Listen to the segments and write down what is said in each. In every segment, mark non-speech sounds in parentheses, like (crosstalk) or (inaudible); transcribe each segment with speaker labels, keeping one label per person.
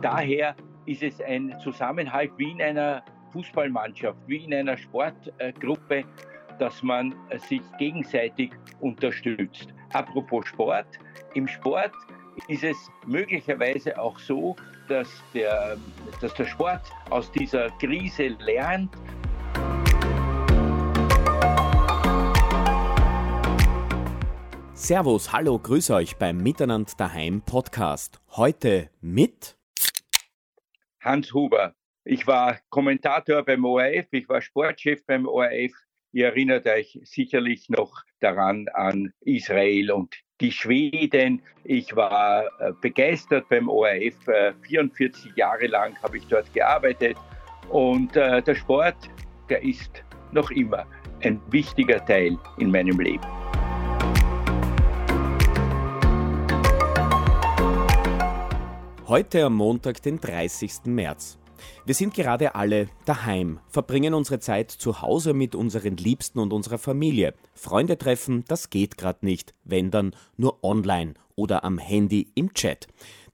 Speaker 1: daher ist es ein Zusammenhalt wie in einer Fußballmannschaft, wie in einer Sportgruppe, dass man sich gegenseitig unterstützt. Apropos Sport, im Sport ist es möglicherweise auch so, dass der, dass der Sport aus dieser Krise lernt.
Speaker 2: Servus, hallo, grüße euch beim Miteinander daheim Podcast. Heute mit
Speaker 1: Hans Huber. Ich war Kommentator beim ORF, ich war Sportchef beim ORF. Ihr erinnert euch sicherlich noch daran an Israel und die Schweden. Ich war äh, begeistert beim ORF. 44 äh, Jahre lang habe ich dort gearbeitet. Und äh, der Sport, der ist noch immer ein wichtiger Teil in meinem Leben.
Speaker 2: Heute am Montag, den 30. März. Wir sind gerade alle daheim, verbringen unsere Zeit zu Hause mit unseren Liebsten und unserer Familie. Freunde treffen, das geht gerade nicht, wenn dann nur online oder am Handy im Chat.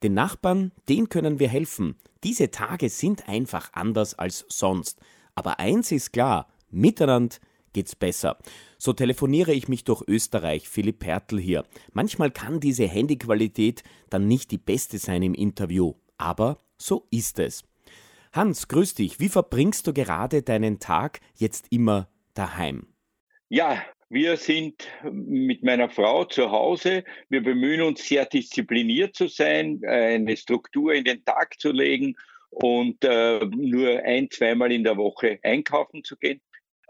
Speaker 2: Den Nachbarn, denen können wir helfen. Diese Tage sind einfach anders als sonst. Aber eins ist klar, miteinander geht's besser. So telefoniere ich mich durch Österreich, Philipp Pertl hier. Manchmal kann diese Handyqualität dann nicht die beste sein im Interview, aber so ist es. Hans, grüß dich. Wie verbringst du gerade deinen Tag jetzt immer daheim?
Speaker 1: Ja, wir sind mit meiner Frau zu Hause. Wir bemühen uns sehr diszipliniert zu sein, eine Struktur in den Tag zu legen und äh, nur ein, zweimal in der Woche einkaufen zu gehen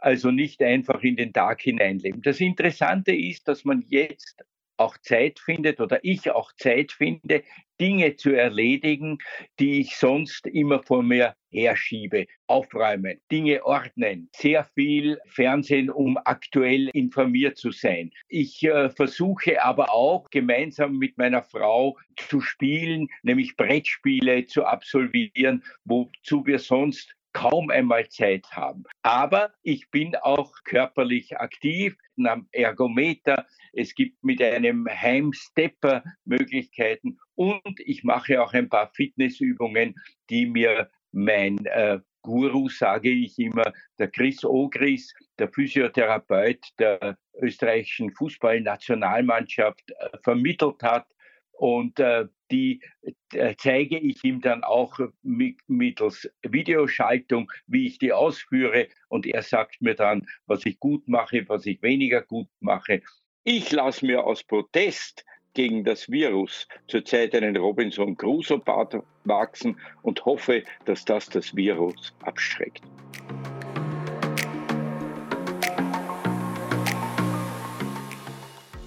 Speaker 1: also nicht einfach in den Tag hineinleben. Das Interessante ist, dass man jetzt auch Zeit findet oder ich auch Zeit finde, Dinge zu erledigen, die ich sonst immer vor mir herschiebe. Aufräumen, Dinge ordnen, sehr viel Fernsehen, um aktuell informiert zu sein. Ich äh, versuche aber auch gemeinsam mit meiner Frau zu spielen, nämlich Brettspiele zu absolvieren, wozu wir sonst kaum einmal Zeit haben. Aber ich bin auch körperlich aktiv am Ergometer. Es gibt mit einem Heimstepper Möglichkeiten und ich mache auch ein paar Fitnessübungen, die mir mein äh, Guru, sage ich immer, der Chris Ogris, der Physiotherapeut der österreichischen Fußballnationalmannschaft, äh, vermittelt hat. Und äh, die äh, zeige ich ihm dann auch mittels Videoschaltung, wie ich die ausführe. Und er sagt mir dann, was ich gut mache, was ich weniger gut mache. Ich lasse mir aus Protest gegen das Virus zurzeit einen Robinson Crusoe Bart wachsen und hoffe, dass das das Virus abschreckt.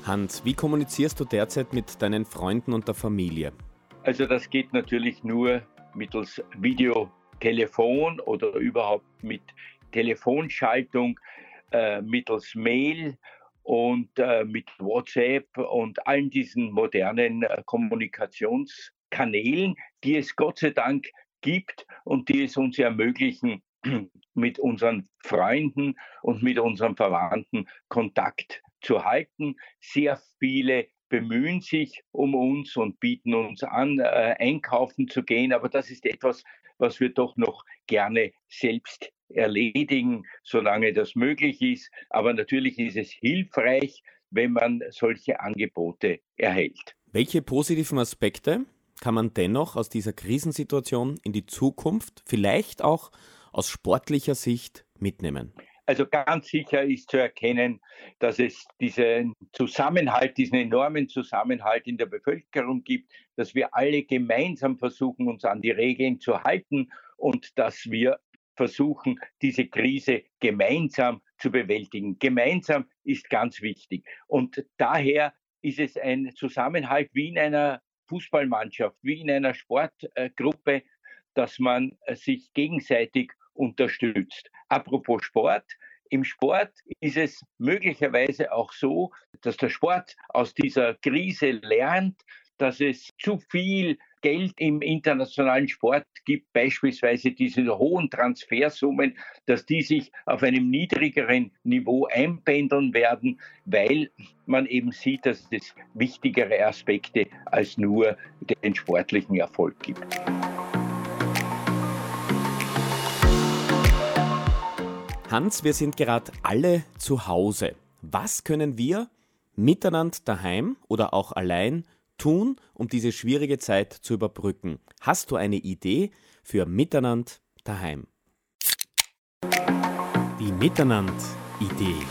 Speaker 2: Hans, wie kommunizierst du derzeit mit deinen Freunden und der Familie?
Speaker 1: Also das geht natürlich nur mittels Videotelefon oder überhaupt mit Telefonschaltung, äh, mittels Mail und äh, mit WhatsApp und allen diesen modernen äh, Kommunikationskanälen, die es Gott sei Dank gibt und die es uns ermöglichen, (clears throat) mit unseren Freunden und mit unseren Verwandten Kontakt zu halten. Sehr viele bemühen sich um uns und bieten uns an, äh, einkaufen zu gehen. Aber das ist etwas, was wir doch noch gerne selbst erledigen, solange das möglich ist. Aber natürlich ist es hilfreich, wenn man solche Angebote erhält.
Speaker 2: Welche positiven Aspekte kann man dennoch aus dieser Krisensituation in die Zukunft, vielleicht auch aus sportlicher Sicht, mitnehmen?
Speaker 1: Also ganz sicher ist zu erkennen, dass es diesen Zusammenhalt, diesen enormen Zusammenhalt in der Bevölkerung gibt, dass wir alle gemeinsam versuchen, uns an die Regeln zu halten und dass wir versuchen, diese Krise gemeinsam zu bewältigen. Gemeinsam ist ganz wichtig. Und daher ist es ein Zusammenhalt wie in einer Fußballmannschaft, wie in einer Sportgruppe, dass man sich gegenseitig unterstützt. Apropos Sport, im Sport ist es möglicherweise auch so, dass der Sport aus dieser Krise lernt, dass es zu viel Geld im internationalen Sport gibt, beispielsweise diese hohen Transfersummen, dass die sich auf einem niedrigeren Niveau einpendeln werden, weil man eben sieht, dass es wichtigere Aspekte als nur den sportlichen Erfolg gibt.
Speaker 2: Hans, wir sind gerade alle zu Hause. Was können wir miteinander daheim oder auch allein tun, um diese schwierige Zeit zu überbrücken? Hast du eine Idee für Miteinander daheim? Die Miteinander-Idee.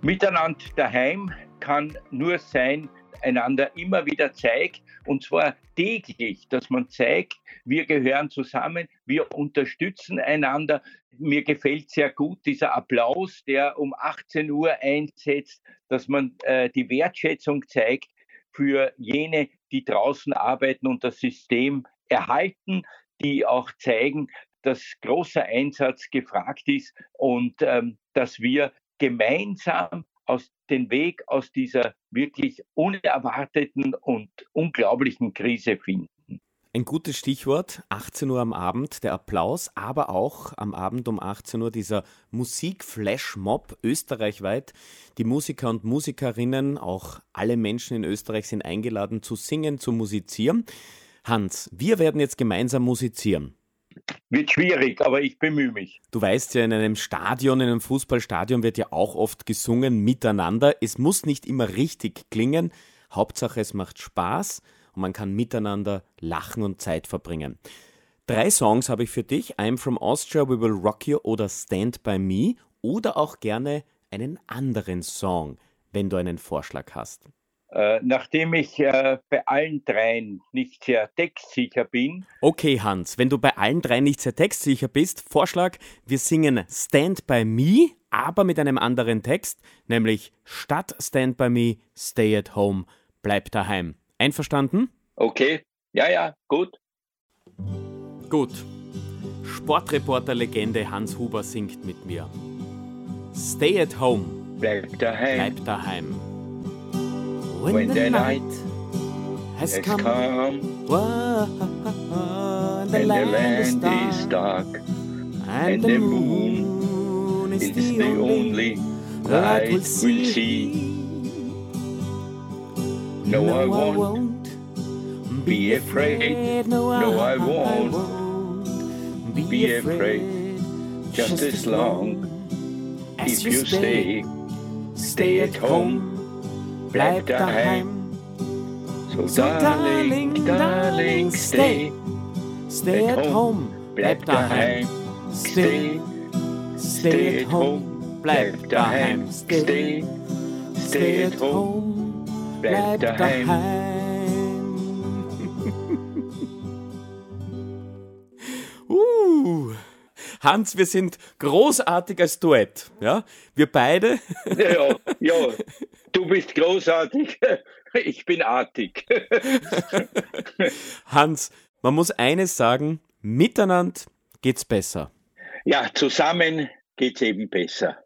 Speaker 1: Miteinander daheim kann nur sein, einander immer wieder zeigt, und zwar täglich, dass man zeigt, wir gehören zusammen, wir unterstützen einander. Mir gefällt sehr gut dieser Applaus, der um 18 Uhr einsetzt, dass man äh, die Wertschätzung zeigt für jene, die draußen arbeiten und das System erhalten, die auch zeigen, dass großer Einsatz gefragt ist und ähm, dass wir gemeinsam aus den Weg aus dieser wirklich unerwarteten und unglaublichen Krise finden.
Speaker 2: Ein gutes Stichwort, 18 Uhr am Abend, der Applaus, aber auch am Abend um 18 Uhr dieser Musik-Flash-Mob österreichweit. Die Musiker und Musikerinnen, auch alle Menschen in Österreich sind eingeladen zu singen, zu musizieren. Hans, wir werden jetzt gemeinsam musizieren.
Speaker 1: Wird schwierig, aber ich bemühe mich.
Speaker 2: Du weißt ja, in einem Stadion, in einem Fußballstadion wird ja auch oft gesungen miteinander. Es muss nicht immer richtig klingen. Hauptsache, es macht Spaß und man kann miteinander lachen und Zeit verbringen. Drei Songs habe ich für dich. I'm from Austria, We Will Rock You oder Stand By Me oder auch gerne einen anderen Song, wenn du einen Vorschlag hast.
Speaker 1: Äh, nachdem ich äh, bei allen dreien nicht sehr textsicher bin.
Speaker 2: Okay, Hans, wenn du bei allen dreien nicht sehr textsicher bist, Vorschlag, wir singen Stand By Me, aber mit einem anderen Text, nämlich statt Stand By Me, Stay at Home, bleib daheim. Einverstanden?
Speaker 1: Okay, ja, ja, gut.
Speaker 2: Gut. Sportreporter-Legende Hans Huber singt mit mir. Stay at home.
Speaker 1: Bleib daheim.
Speaker 2: Bleib daheim.
Speaker 1: When, when the night
Speaker 2: has,
Speaker 1: has
Speaker 2: come,
Speaker 1: come.
Speaker 2: Whoa,
Speaker 1: and the land, is dark, and the moon is the only light we'll see. No, I won't be afraid. No, I won't be afraid. Just as long if you stay, stay at home. Bleib daheim. So, darling, darling, stay.
Speaker 2: Stay at home. Bleib daheim.
Speaker 1: Stay, stay at home. Bleib daheim. Stay, stay at home. Bleib daheim. (laughs)
Speaker 2: uh. Hans, wir sind großartig als Duett. Ja? Wir beide.
Speaker 1: ja, ja, du bist großartig, (laughs) ich bin artig. (laughs)
Speaker 2: Hans, man muss eines sagen, miteinander geht's besser.
Speaker 1: Ja, zusammen geht's eben besser.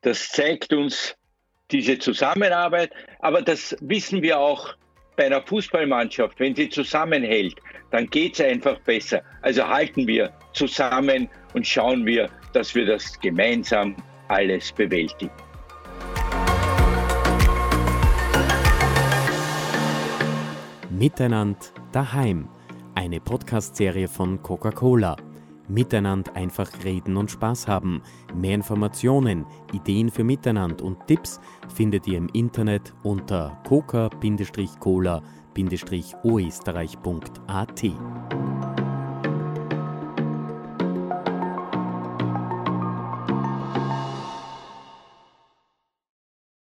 Speaker 1: Das zeigt uns diese Zusammenarbeit, aber das wissen wir auch bei einer Fußballmannschaft. Wenn sie zusammenhält, dann geht's einfach besser. Also halten wir zusammen und schauen wir, dass wir das gemeinsam alles bewältigen.
Speaker 2: Miteinander daheim. Eine Podcast-Serie von Coca-Cola. Miteinander einfach reden und Spaß haben. Mehr Informationen, Ideen für Miteinander und Tipps findet ihr im Internet unter coca-cola-oesterreich.at.